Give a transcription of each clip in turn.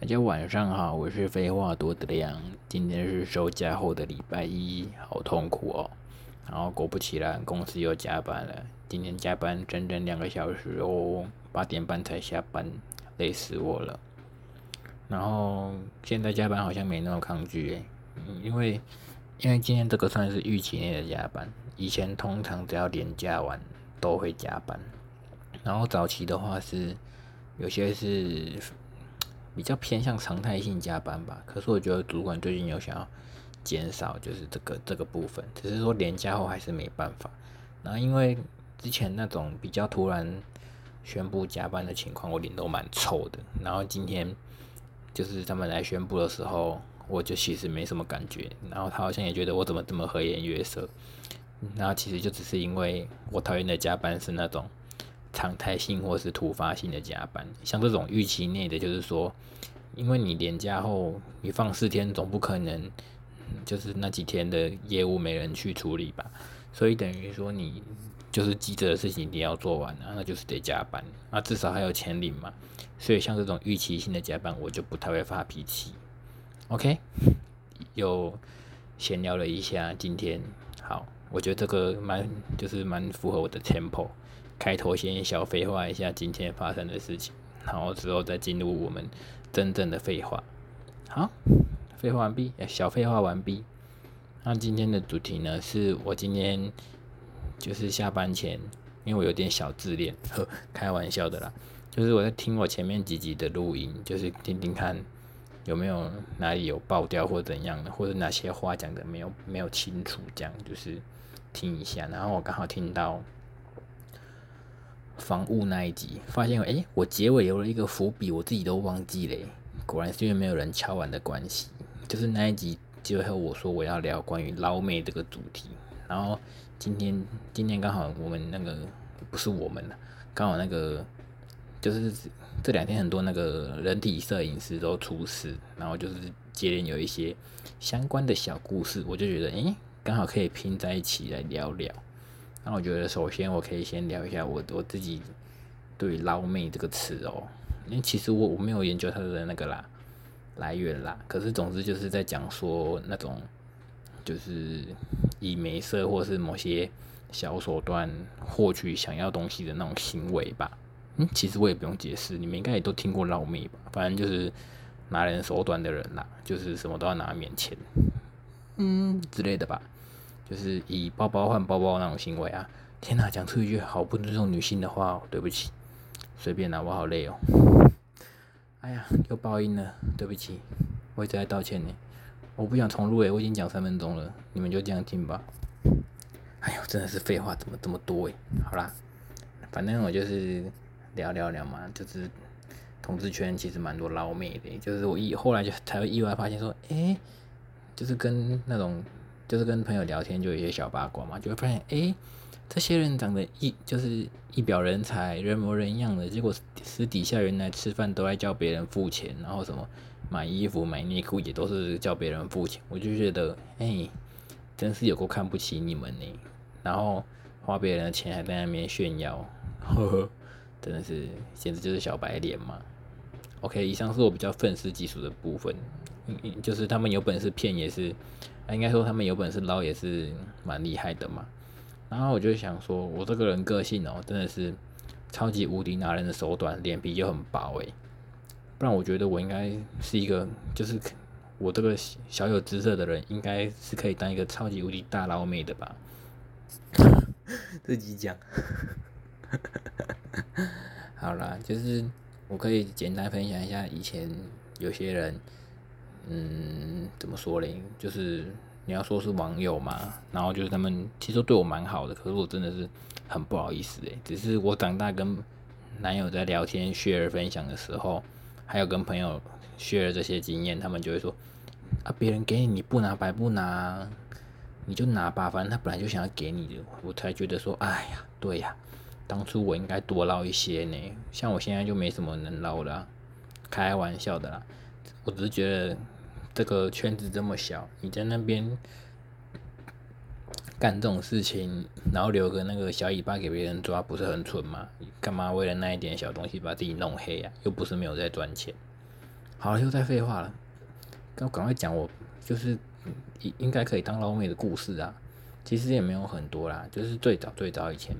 大家晚上好，我是废话多的亮。今天是收假后的礼拜一，好痛苦哦。然后果不其然，公司又加班了。今天加班整整两个小时哦，八点半才下班，累死我了。然后现在加班好像没那么抗拒诶，因为因为今天这个算是预期内的加班。以前通常只要连假完都会加班，然后早期的话是有些是。比较偏向常态性加班吧，可是我觉得主管最近有想要减少，就是这个这个部分，只是说连加后还是没办法。然后因为之前那种比较突然宣布加班的情况，我脸都蛮臭的。然后今天就是他们来宣布的时候，我就其实没什么感觉。然后他好像也觉得我怎么这么和颜悦色。然后其实就只是因为我讨厌的加班是那种。常态性或是突发性的加班，像这种预期内的，就是说，因为你年假后你放四天，总不可能就是那几天的业务没人去处理吧，所以等于说你就是急着的事情一定要做完啊，那就是得加班，那至少还有钱领嘛，所以像这种预期性的加班，我就不太会发脾气。OK，又闲聊了一下，今天好，我觉得这个蛮就是蛮符合我的 tempo。开头先小废话一下今天发生的事情，然后之后再进入我们真正的废话。好，废话完毕，小废话完毕。那今天的主题呢，是我今天就是下班前，因为我有点小自恋，呵，开玩笑的啦。就是我在听我前面几集的录音，就是听听看有没有哪里有爆掉或怎样的，或者哪些话讲的没有没有清楚，这样就是听一下。然后我刚好听到。房屋那一集，发现哎，我结尾留了一个伏笔，我自己都忘记了。果然是因为没有人敲完的关系。就是那一集最后我说我要聊关于捞妹这个主题，然后今天今天刚好我们那个不是我们了，刚好那个就是这两天很多那个人体摄影师都出事，然后就是接连有一些相关的小故事，我就觉得哎，刚好可以拼在一起来聊聊。那我觉得，首先我可以先聊一下我我自己对“捞妹”这个词哦，因为其实我我没有研究它的那个啦来源啦，可是总之就是在讲说那种就是以美色或是某些小手段获取想要东西的那种行为吧。嗯，其实我也不用解释，你们应该也都听过“捞妹”吧？反正就是拿人手短的人啦，就是什么都要拿免钱，嗯之类的吧。就是以包包换包包那种行为啊！天哪，讲出一句好不尊重女性的话哦，对不起，随便啦，我好累哦。哎呀，又报应了，对不起，我一直在道歉呢。我不想重录诶，我已经讲三分钟了，你们就这样听吧。哎呦，真的是废话怎么这么多诶？好啦，反正我就是聊聊聊嘛，就是同志圈其实蛮多捞妹的，就是我一后来就才会意外发现说，诶，就是跟那种。就是跟朋友聊天，就有一些小八卦嘛，就会发现，哎，这些人长得一就是一表人才，人模人样的，结果私底下原来吃饭都爱叫别人付钱，然后什么买衣服、买内裤也都是叫别人付钱，我就觉得，哎，真是有够看不起你们呢。然后花别人的钱还在那边炫耀，呵呵，真的是简直就是小白脸嘛。OK，以上是我比较愤世嫉俗的部分，嗯嗯，就是他们有本事骗也是。应该说他们有本事捞也是蛮厉害的嘛，然后我就想说，我这个人个性哦，真的是超级无敌拿人的手短，脸皮又很薄诶。不然我觉得我应该是一个，就是我这个小有姿色的人，应该是可以当一个超级无敌大捞妹的吧？自己讲，好啦，就是我可以简单分享一下以前有些人。嗯，怎么说嘞？就是你要说是网友嘛，然后就是他们其实对我蛮好的，可是我真的是很不好意思诶。只是我长大跟男友在聊天、share 分享的时候，还有跟朋友 share 这些经验，他们就会说啊，别人给你你不拿白不拿，你就拿吧，反正他本来就想要给你的。我才觉得说，哎呀，对呀，当初我应该多捞一些呢。像我现在就没什么能捞的，开玩笑的啦。我只是觉得这个圈子这么小，你在那边干这种事情，然后留个那个小尾巴给别人抓，不是很蠢吗？干嘛为了那一点小东西把自己弄黑呀？又不是没有在赚钱。好了，又在废话了，赶赶快讲我就是应应该可以当捞妹的故事啊。其实也没有很多啦，就是最早最早以前，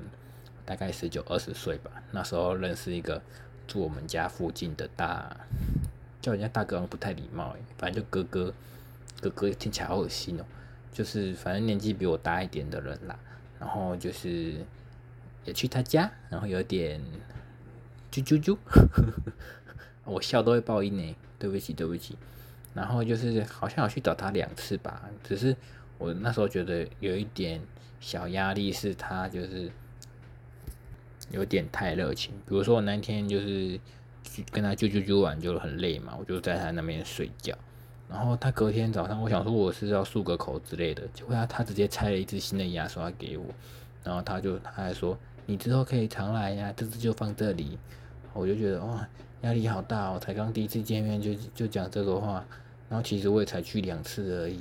大概十九二十岁吧，那时候认识一个住我们家附近的大，叫人家大哥好像不太礼貌诶，反正就哥哥，哥哥听起来好恶心哦。就是反正年纪比我大一点的人啦，然后就是也去他家，然后有点啾啾啾，我笑都会爆音呢，对不起对不起。然后就是好像有去找他两次吧，只是我那时候觉得有一点小压力，是他就是有点太热情。比如说我那天就是跟他啾啾啾完就很累嘛，我就在他那边睡觉。然后他隔天早上，我想说我是要漱个口之类的，结果他他直接拆了一支新的牙刷给我，然后他就他还说你之后可以常来呀，这支就放这里，我就觉得哇压力好大哦，才刚第一次见面就就讲这个话，然后其实我也才去两次而已，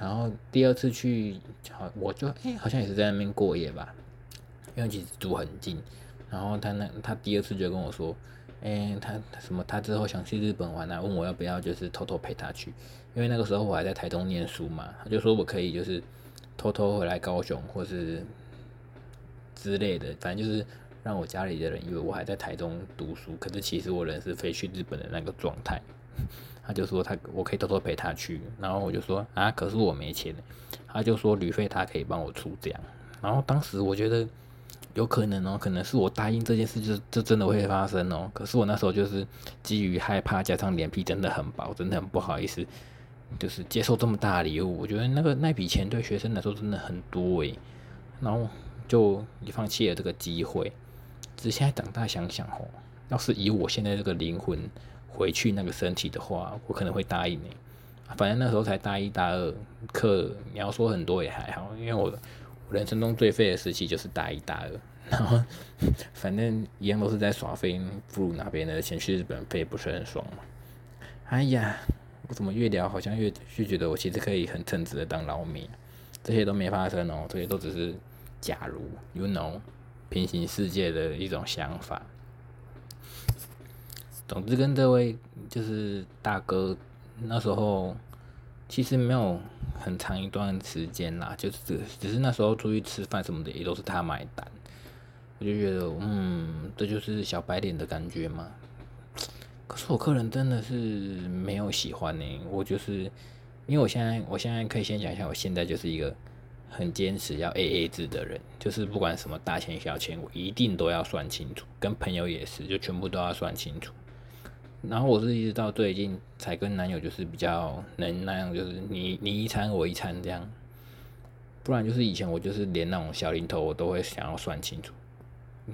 然后第二次去好我就哎好像也是在那边过夜吧，因为其实住很近，然后他那他第二次就跟我说。哎，他什么？他之后想去日本玩啊？问我要不要，就是偷偷陪他去。因为那个时候我还在台东念书嘛，他就说我可以就是偷偷回来高雄，或是之类的，反正就是让我家里的人以为我还在台东读书，可是其实我人是飞去日本的那个状态。他就说他我可以偷偷陪他去，然后我就说啊，可是我没钱。他就说旅费他可以帮我出这样，然后当时我觉得。有可能哦，可能是我答应这件事，就就真的会发生哦。可是我那时候就是基于害怕，加上脸皮真的很薄，真的很不好意思，就是接受这么大礼物。我觉得那个那笔钱对学生来说真的很多诶，然后就你放弃了这个机会。只是现在长大想想哦，要是以我现在这个灵魂回去那个身体的话，我可能会答应你。反正那时候才大一、大二，课你要说很多也还好，因为我。人生中最废的时期就是大一、大二，然后反正一样都是在耍废，不如哪边的钱去日本飞不是很爽吗？哎呀，我怎么越聊好像越越觉得我其实可以很称职的当老米，这些都没发生哦，这些都只是假如，you know，平行世界的一种想法。总之跟这位就是大哥那时候。其实没有很长一段时间啦，就是只只是那时候出去吃饭什么的也都是他买单，我就觉得嗯，这就是小白脸的感觉嘛。可是我客人真的是没有喜欢呢，我就是因为我现在我现在可以先讲一下，我现在就是一个很坚持要 A A 制的人，就是不管什么大钱小钱，我一定都要算清楚，跟朋友也是，就全部都要算清楚。然后我是一直到最近才跟男友就是比较能那样，就是你你一餐我一餐这样，不然就是以前我就是连那种小零头我都会想要算清楚，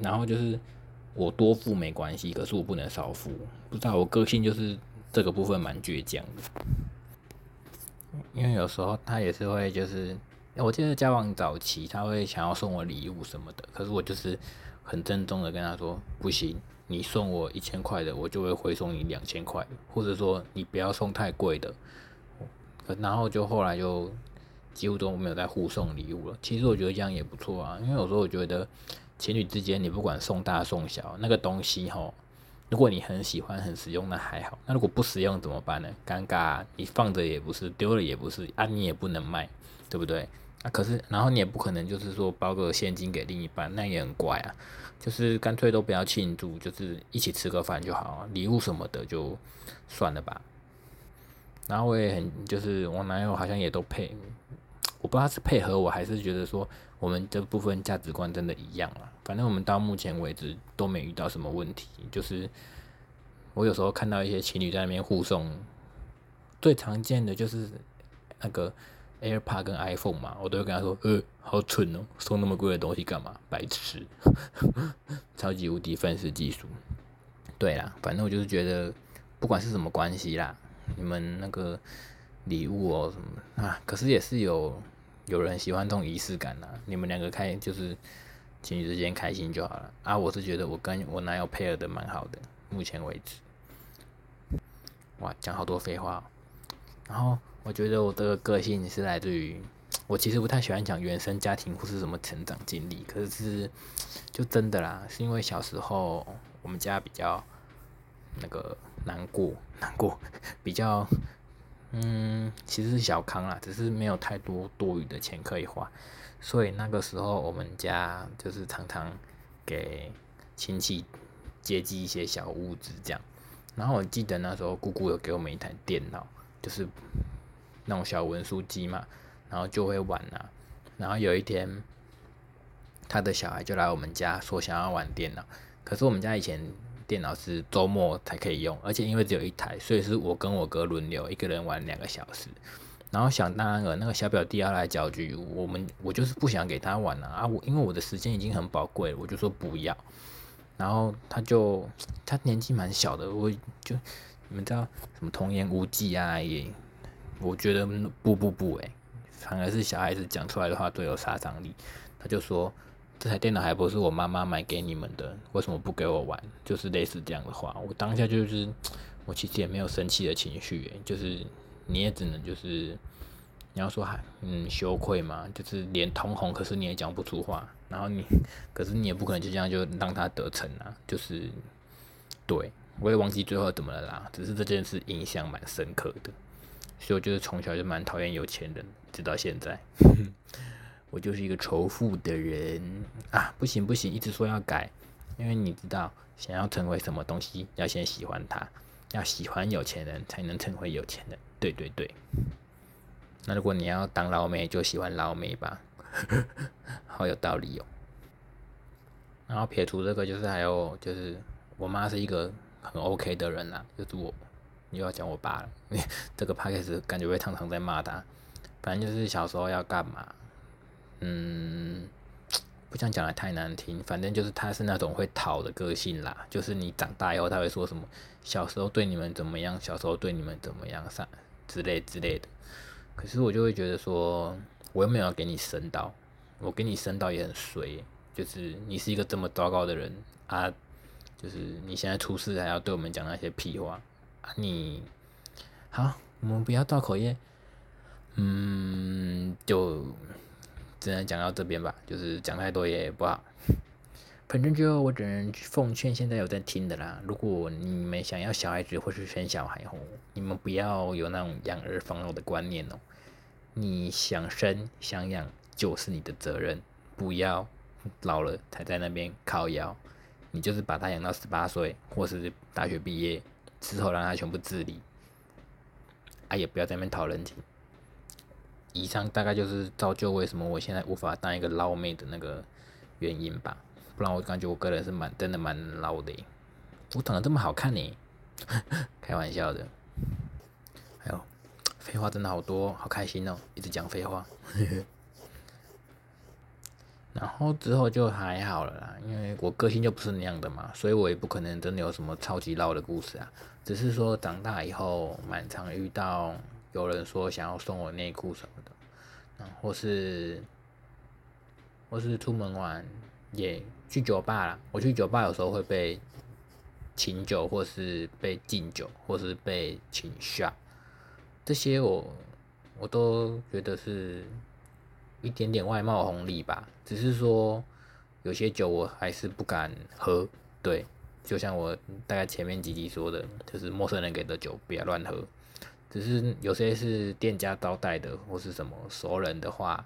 然后就是我多付没关系，可是我不能少付，不知道我个性就是这个部分蛮倔强的，因为有时候他也是会就是，我记得交往早期他会想要送我礼物什么的，可是我就是很郑重的跟他说不行。你送我一千块的，我就会回送你两千块，或者说你不要送太贵的，然后就后来就几乎都没有再互送礼物了。其实我觉得这样也不错啊，因为有时候我觉得情侣之间，你不管送大送小，那个东西哈，如果你很喜欢很实用，那还好；那如果不实用怎么办呢？尴尬，你放着也不是，丢了也不是，啊，你也不能卖，对不对？啊，可是然后你也不可能就是说包个现金给另一半，那也很怪啊。就是干脆都不要庆祝，就是一起吃个饭就好，礼物什么的就算了吧。然后我也很，就是我男友好像也都配，我不知道是配合我还是觉得说我们这部分价值观真的一样了。反正我们到目前为止都没遇到什么问题。就是我有时候看到一些情侣在那边互送，最常见的就是那个。AirPod 跟 iPhone 嘛，我都会跟他说，呃，好蠢哦，送那么贵的东西干嘛？白痴，超级无敌粉丝技术。对啦，反正我就是觉得，不管是什么关系啦，你们那个礼物哦什么啊，可是也是有有人喜欢这种仪式感呐。你们两个开就是情侣之间开心就好了啊。我是觉得我跟我男友配合的蛮好的，目前为止。哇，讲好多废话，然后。我觉得我的个性是来自于，我其实不太喜欢讲原生家庭或是什么成长经历，可是就真的啦，是因为小时候我们家比较那个难过难过，比较嗯，其实是小康啦，只是没有太多多余的钱可以花，所以那个时候我们家就是常常给亲戚接济一些小物资这样。然后我记得那时候姑姑有给我们一台电脑，就是那种小文书机嘛，然后就会玩啊。然后有一天，他的小孩就来我们家说想要玩电脑，可是我们家以前电脑是周末才可以用，而且因为只有一台，所以是我跟我哥轮流，一个人玩两个小时。然后想当然了，那个小表弟要来搅局，我们我就是不想给他玩啊啊！我因为我的时间已经很宝贵了，我就说不要。然后他就他年纪蛮小的，我就你们知道什么童言无忌啊？也我觉得不不不诶，反而是小孩子讲出来的话最有杀伤力。他就说这台电脑还不是我妈妈买给你们的，为什么不给我玩？就是类似这样的话，我当下就是我其实也没有生气的情绪，就是你也只能就是你要说还嗯羞愧嘛，就是脸通红，可是你也讲不出话。然后你，可是你也不可能就这样就让他得逞啊！就是，对我也忘记最后怎么了啦。只是这件事印象蛮深刻的，所以我就是从小就蛮讨厌有钱人，直到现在，我就是一个仇富的人啊！不行不行，一直说要改，因为你知道，想要成为什么东西，要先喜欢他，要喜欢有钱人才能成为有钱人。对对对。那如果你要当老美，就喜欢老美吧。好有道理哦。然后撇除这个，就是还有就是，我妈是一个很 OK 的人啦。就是我又要讲我爸了，这个 p 开始感觉会常常在骂他。反正就是小时候要干嘛，嗯，不想讲的太难听。反正就是他是那种会讨的个性啦。就是你长大以后他会说什么，小时候对你们怎么样，小时候对你们怎么样上之类之类的。可是我就会觉得说。我又没有给你升到，我给你升到也很衰，就是你是一个这么糟糕的人啊，就是你现在出事还要对我们讲那些屁话！你好，我们不要造口业，嗯，就只能讲到这边吧，就是讲太多也不好。反正就我只能奉劝现在有在听的啦，如果你们想要小孩子或是生小孩吼，你们不要有那种养儿防老的观念哦。你想生想养就是你的责任，不要老了才在那边靠腰。你就是把他养到十八岁，或是大学毕业之后让他全部自理，啊也不要在那边讨人情。以上大概就是造就为什么我现在无法当一个捞妹的那个原因吧。不然我感觉我个人是蛮真的蛮捞的，我长得这么好看呢，开玩笑的。还有。废话真的好多，好开心哦！一直讲废话，然后之后就还好了啦，因为我个性就不是那样的嘛，所以我也不可能真的有什么超级捞的故事啊。只是说长大以后，蛮常遇到有人说想要送我内裤什么的，然后是或是出门玩也去酒吧啦。我去酒吧有时候会被请酒，或是被敬酒，或是被请下。这些我我都觉得是一点点外貌红利吧，只是说有些酒我还是不敢喝。对，就像我大概前面几集说的，就是陌生人给的酒不要乱喝。只是有些是店家招待的或是什么熟人的话，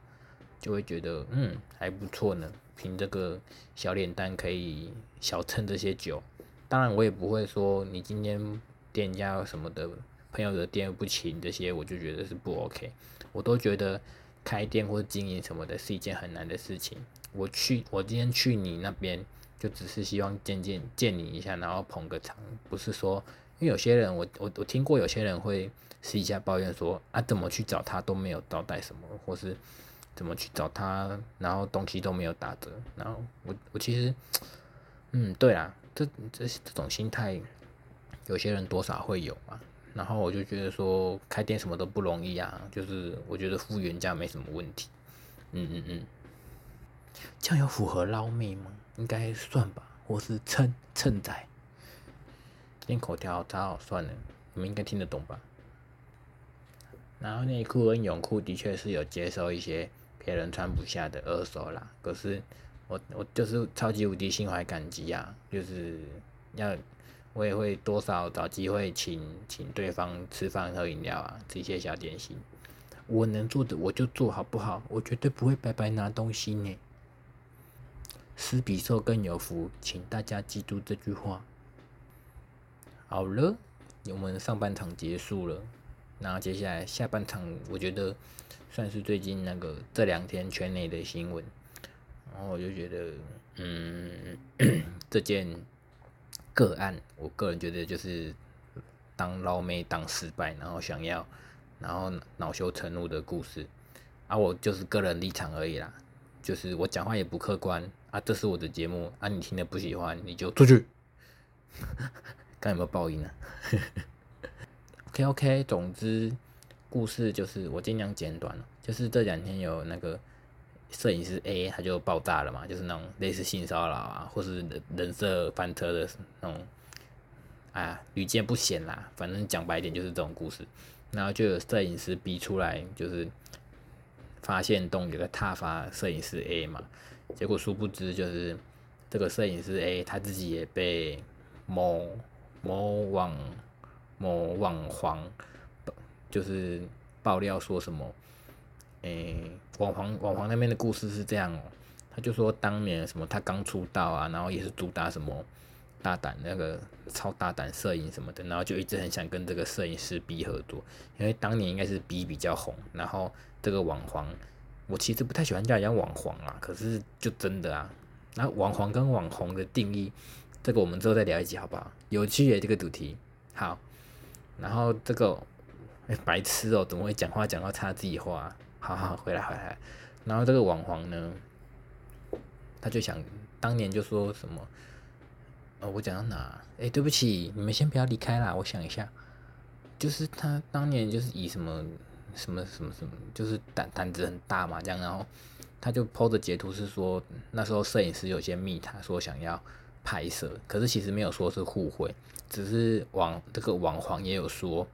就会觉得嗯还不错呢，凭这个小脸蛋可以小蹭这些酒。当然我也不会说你今天店家什么的。朋友的店不请这些，我就觉得是不 OK。我都觉得开店或经营什么的是一件很难的事情。我去，我今天去你那边，就只是希望见见见你一下，然后捧个场，不是说，因为有些人，我我我听过有些人会私底下抱怨说，啊，怎么去找他都没有招待什么，或是怎么去找他，然后东西都没有打折。然后我我其实，嗯，对啊，这这这种心态，有些人多少会有嘛。然后我就觉得说开店什么都不容易啊，就是我觉得付原价没什么问题。嗯嗯嗯，这样有符合捞妹吗？应该算吧，或是蹭蹭仔。练口条超好算的，你们应该听得懂吧？然后内裤跟泳裤的确是有接受一些别人穿不下的二手啦，可是我我就是超级无敌心怀感激啊，就是要。我也会多少找机会请请对方吃饭喝饮料啊，吃一些小点心。我能做的我就做好不好？我绝对不会白白拿东西呢。施比受更有福，请大家记住这句话。好了，我们上半场结束了，然后接下来下半场，我觉得算是最近那个这两天圈内的新闻。然后我就觉得，嗯，这件个案，我个人觉得就是当捞妹当失败，然后想要。然后恼羞成怒的故事，啊，我就是个人立场而已啦，就是我讲话也不客观啊，这是我的节目啊，你听了不喜欢你就出去，看有没有报应呢？OK OK，总之故事就是我尽量简短了，就是这两天有那个摄影师 A 他就爆炸了嘛，就是那种类似性骚扰啊，或是人人设翻车的那种，啊，屡见不鲜啦，反正讲白点就是这种故事。然后就有摄影师逼出来，就是发现洞有个踏伐摄影师 A 嘛，结果殊不知就是这个摄影师 A 他自己也被某某网某网黄就是爆料说什么，诶网黄网黄那边的故事是这样哦，他就说当年什么他刚出道啊，然后也是主打什么。大胆那个超大胆摄影什么的，然后就一直很想跟这个摄影师 B 合作，因为当年应该是 B 比较红，然后这个网黄，我其实不太喜欢叫人家网黄啊，可是就真的啊，那网黄跟网红的定义，这个我们之后再聊一集好不好？有趣耶这个主题，好，然后这个白痴哦，怎么会讲话讲到插自己话？好好回来回来，然后这个网黄呢，他就想当年就说什么。呃，我讲到哪？哎，对不起，你们先不要离开啦。我想一下，就是他当年就是以什么什么什么什么，就是胆胆子很大嘛，这样，然后他就 PO 的截图是说，那时候摄影师有些密他说想要拍摄，可是其实没有说是互惠，只是网这个网黄也有说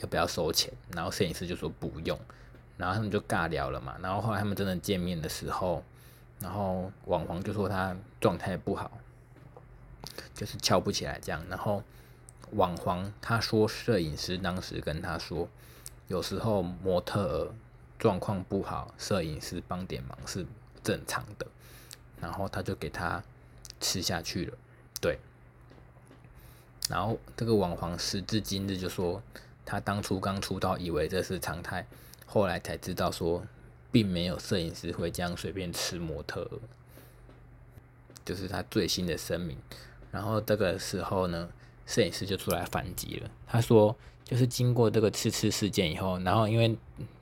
要不要收钱，然后摄影师就说不用，然后他们就尬聊了嘛，然后后来他们真的见面的时候，然后网黄就说他状态不好。就是翘不起来这样，然后网黄他说摄影师当时跟他说，有时候模特状况不好，摄影师帮点忙是正常的，然后他就给他吃下去了，对。然后这个网黄时至今日就说，他当初刚出道以为这是常态，后来才知道说，并没有摄影师会这样随便吃模特，就是他最新的声明。然后这个时候呢，摄影师就出来反击了。他说，就是经过这个吃吃事件以后，然后因为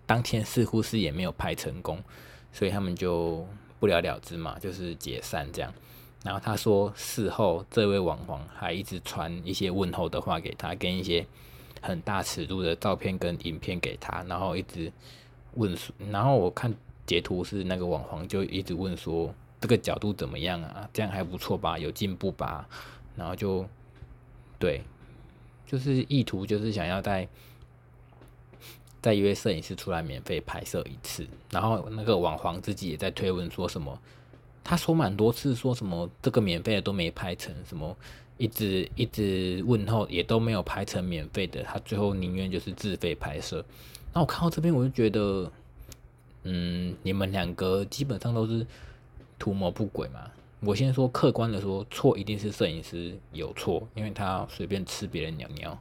当天似乎是也没有拍成功，所以他们就不了了之嘛，就是解散这样。然后他说，事后这位网红还一直传一些问候的话给他，跟一些很大尺度的照片跟影片给他，然后一直问，然后我看截图是那个网红就一直问说。这个角度怎么样啊？这样还不错吧？有进步吧？然后就对，就是意图就是想要在再约摄影师出来免费拍摄一次。然后那个网黄自己也在推文说什么，他说蛮多次说什么这个免费的都没拍成，什么一直一直问候也都没有拍成免费的，他最后宁愿就是自费拍摄。那我看到这边我就觉得，嗯，你们两个基本上都是。图谋不轨嘛？我先说客观的说，错一定是摄影师有错，因为他随便吃别人鸟鸟。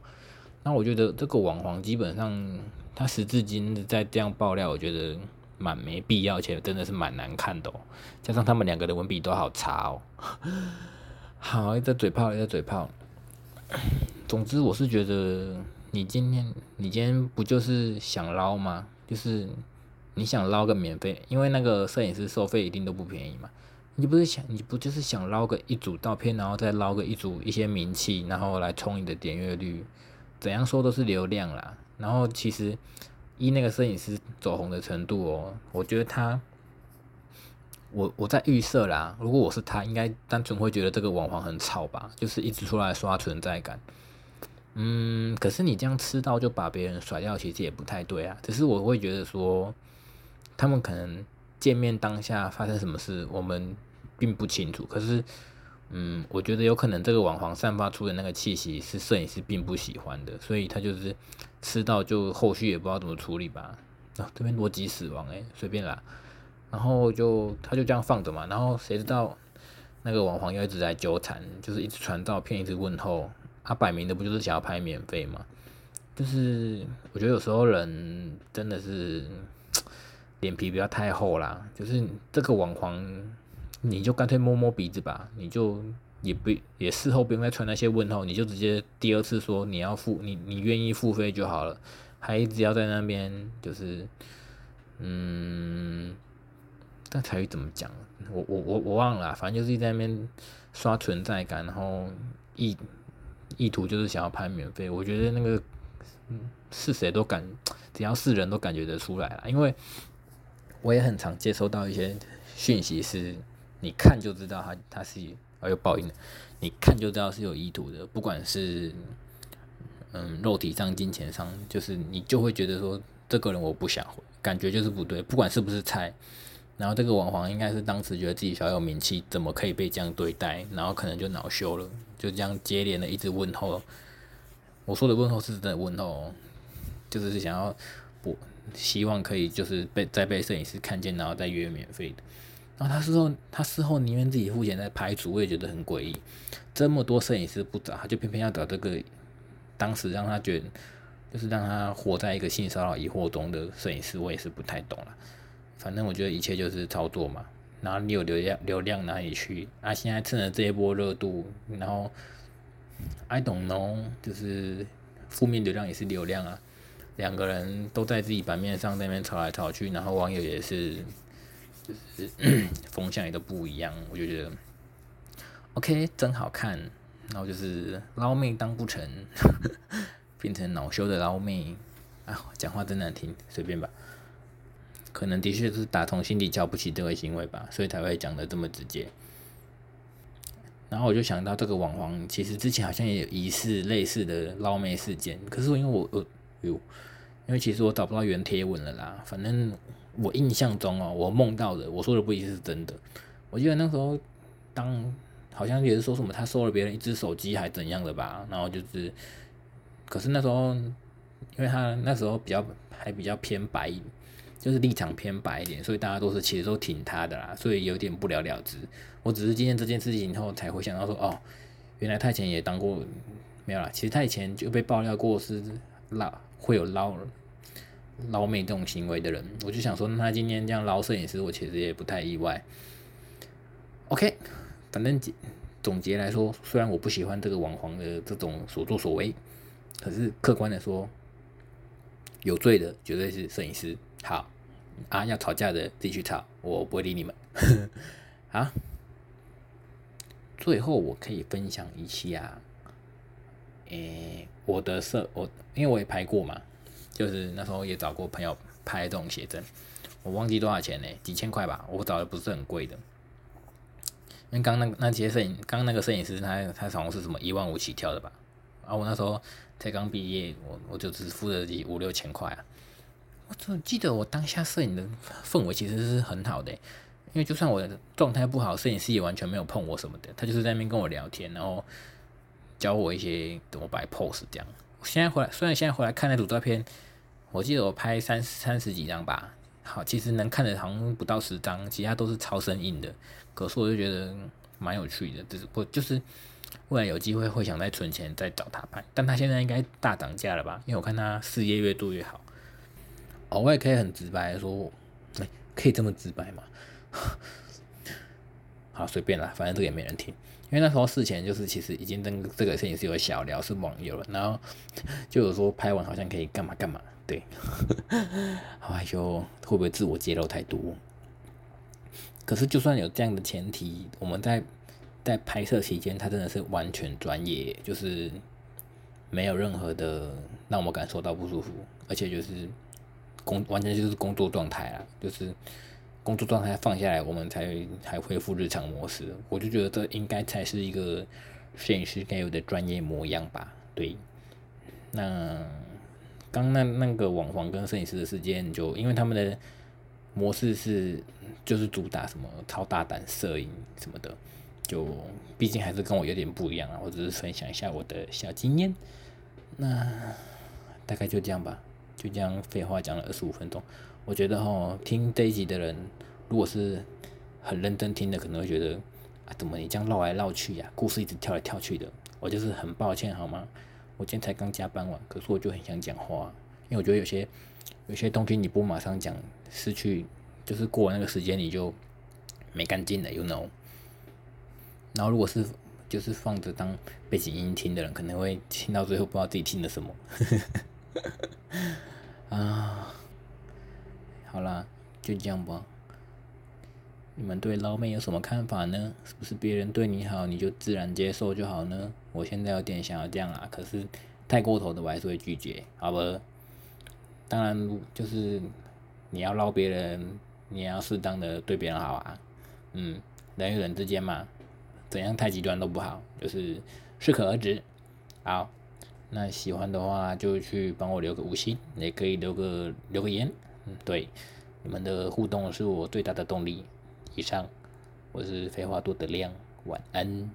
那我觉得这个网黄基本上他时至今日在这样爆料，我觉得蛮没必要，而且真的是蛮难看的哦。加上他们两个的文笔都好差哦。好，一个嘴炮，一个嘴炮。总之，我是觉得你今天你今天不就是想捞吗？就是。你想捞个免费，因为那个摄影师收费一定都不便宜嘛。你不是想，你不就是想捞个一组照片，然后再捞个一组一些名气，然后来冲你的点阅率？怎样说都是流量啦。然后其实依那个摄影师走红的程度哦，我觉得他，我我在预设啦，如果我是他，应该单纯会觉得这个网黄很吵吧，就是一直出来刷存在感。嗯，可是你这样吃到就把别人甩掉，其实也不太对啊。只是我会觉得说。他们可能见面当下发生什么事，我们并不清楚。可是嗯，我觉得有可能这个网黄散发出的那个气息是摄影师并不喜欢的，所以他就是吃到就后续也不知道怎么处理吧。啊，这边逻辑死亡诶，随便啦。然后就他就这样放着嘛，然后谁知道那个网黄又一直在纠缠，就是一直传照片，一直问候。他摆明的不就是想要拍免费吗？就是我觉得有时候人真的是脸皮不要太厚啦，就是这个网黄。你就干脆摸摸鼻子吧，你就也不也事后不用再传那些问候，你就直接第二次说你要付你你愿意付费就好了，还一直要在那边就是嗯，但台语怎么讲？我我我我忘了，反正就是在那边刷存在感，然后意意图就是想要拍免费。我觉得那个是谁都感，只要是人都感觉得出来了，因为我也很常接收到一些讯息是。你看就知道他他是有报应的，你看就知道是有意图的，不管是嗯肉体上、金钱上，就是你就会觉得说这个人我不想回，感觉就是不对，不管是不是猜。然后这个网黄应该是当时觉得自己小有名气，怎么可以被这样对待，然后可能就恼羞了，就这样接连的一直问候。我说的问候是真的问候，就是想要不希望可以就是被再被摄影师看见，然后再约免费的。然后他事后，他事后宁愿自己付钱在拍图，我也觉得很诡异。这么多摄影师不找，他就偏偏要找这个，当时让他觉得就是让他活在一个性骚扰疑惑中的摄影师，我也是不太懂了。反正我觉得一切就是操作嘛。然后你有流量，流量哪里去？啊，现在趁着这一波热度，然后 I don't know，就是负面流量也是流量啊。两个人都在自己版面上那边吵来吵去，然后网友也是。就是风向也都不一样，我就觉得 OK 真好看。然后就是捞妹当不成，变成恼羞的捞妹啊，讲话真难听，随便吧。可能的确是打从心底瞧不起这个行为吧，所以才会讲的这么直接。然后我就想到这个网黄，其实之前好像也有疑似类似的捞妹事件，可是因为我我有，因为其实我找不到原贴文了啦，反正。我印象中哦，我梦到的，我说的不一定是真的。我记得那时候，当好像也是说什么他收了别人一只手机还怎样的吧，然后就是，可是那时候，因为他那时候比较还比较偏白，就是立场偏白一点，所以大家都是其实都挺他的啦，所以有点不了了之。我只是今天这件事情以后才会想到说，哦，原来他以前也当过没有啦，其实他以前就被爆料过是捞会有捞。捞妹这种行为的人，我就想说，那他今天这样捞摄影师，我其实也不太意外。OK，反正总结来说，虽然我不喜欢这个网黄的这种所作所为，可是客观的说，有罪的绝对是摄影师。好啊，要吵架的自己去吵，我不会理你们。啊，最后我可以分享一下，诶，我的摄我因为我也拍过嘛。就是那时候也找过朋友拍这种写真，我忘记多少钱呢？几千块吧。我找的不是很贵的，因为刚那那些摄影，刚那个摄影师他他好像是什么一万五起跳的吧。啊，我那时候才刚毕业，我我就只付了几五六千块啊。我就记得我当下摄影的氛围其实是很好的，因为就算我的状态不好，摄影师也完全没有碰我什么的，他就是在那边跟我聊天，然后教我一些怎么摆 pose 这样。现在回来，虽然现在回来看那组照片。我记得我拍三三十几张吧，好，其实能看的好像不到十张，其他都是超生硬的。可是我就觉得蛮有趣的，只是不就是未来有机会会想再存钱再找他拍，但他现在应该大涨价了吧？因为我看他事业越做越好。哦，我也可以很直白说，哎，可以这么直白吗？好，随便啦，反正这个也没人听。因为那时候事前就是其实已经跟这个摄影师有小聊，是网友了，然后 就有说拍完好像可以干嘛干嘛。对，哎呦，会不会自我揭露太多？可是就算有这样的前提，我们在在拍摄期间，他真的是完全专业，就是没有任何的让我感受到不舒服，而且就是工完全就是工作状态啊，就是工作状态放下来，我们才才恢复日常模式。我就觉得这应该才是一个摄影师该有的专业模样吧？对，那。刚那那个网黄跟摄影师的事件，就因为他们的模式是就是主打什么超大胆摄影什么的，就毕竟还是跟我有点不一样啊，我只是分享一下我的小经验。那大概就这样吧，就这样废话讲了二十五分钟。我觉得哈，听这一集的人，如果是很认真听的，可能会觉得啊，怎么你这样绕来绕去呀？故事一直跳来跳去的。我就是很抱歉好吗？我今天才刚加班完，可是我就很想讲话，因为我觉得有些有些东西你不马上讲，失去就是过那个时间你就没干净了，you know。然后如果是就是放着当背景音听的人，可能会听到最后不知道自己听了什么。啊，好啦，就这样吧。你们对捞妹有什么看法呢？是不是别人对你好，你就自然接受就好呢？我现在有点想要这样啊，可是太过头的我还是会拒绝，好不？当然，就是你要捞别人，你也要适当的对别人好啊。嗯，人与人之间嘛，怎样太极端都不好，就是适可而止。好，那喜欢的话就去帮我留个五星，也可以留个留个言。嗯，对，你们的互动是我最大的动力。以上，我是废话多的亮，晚安。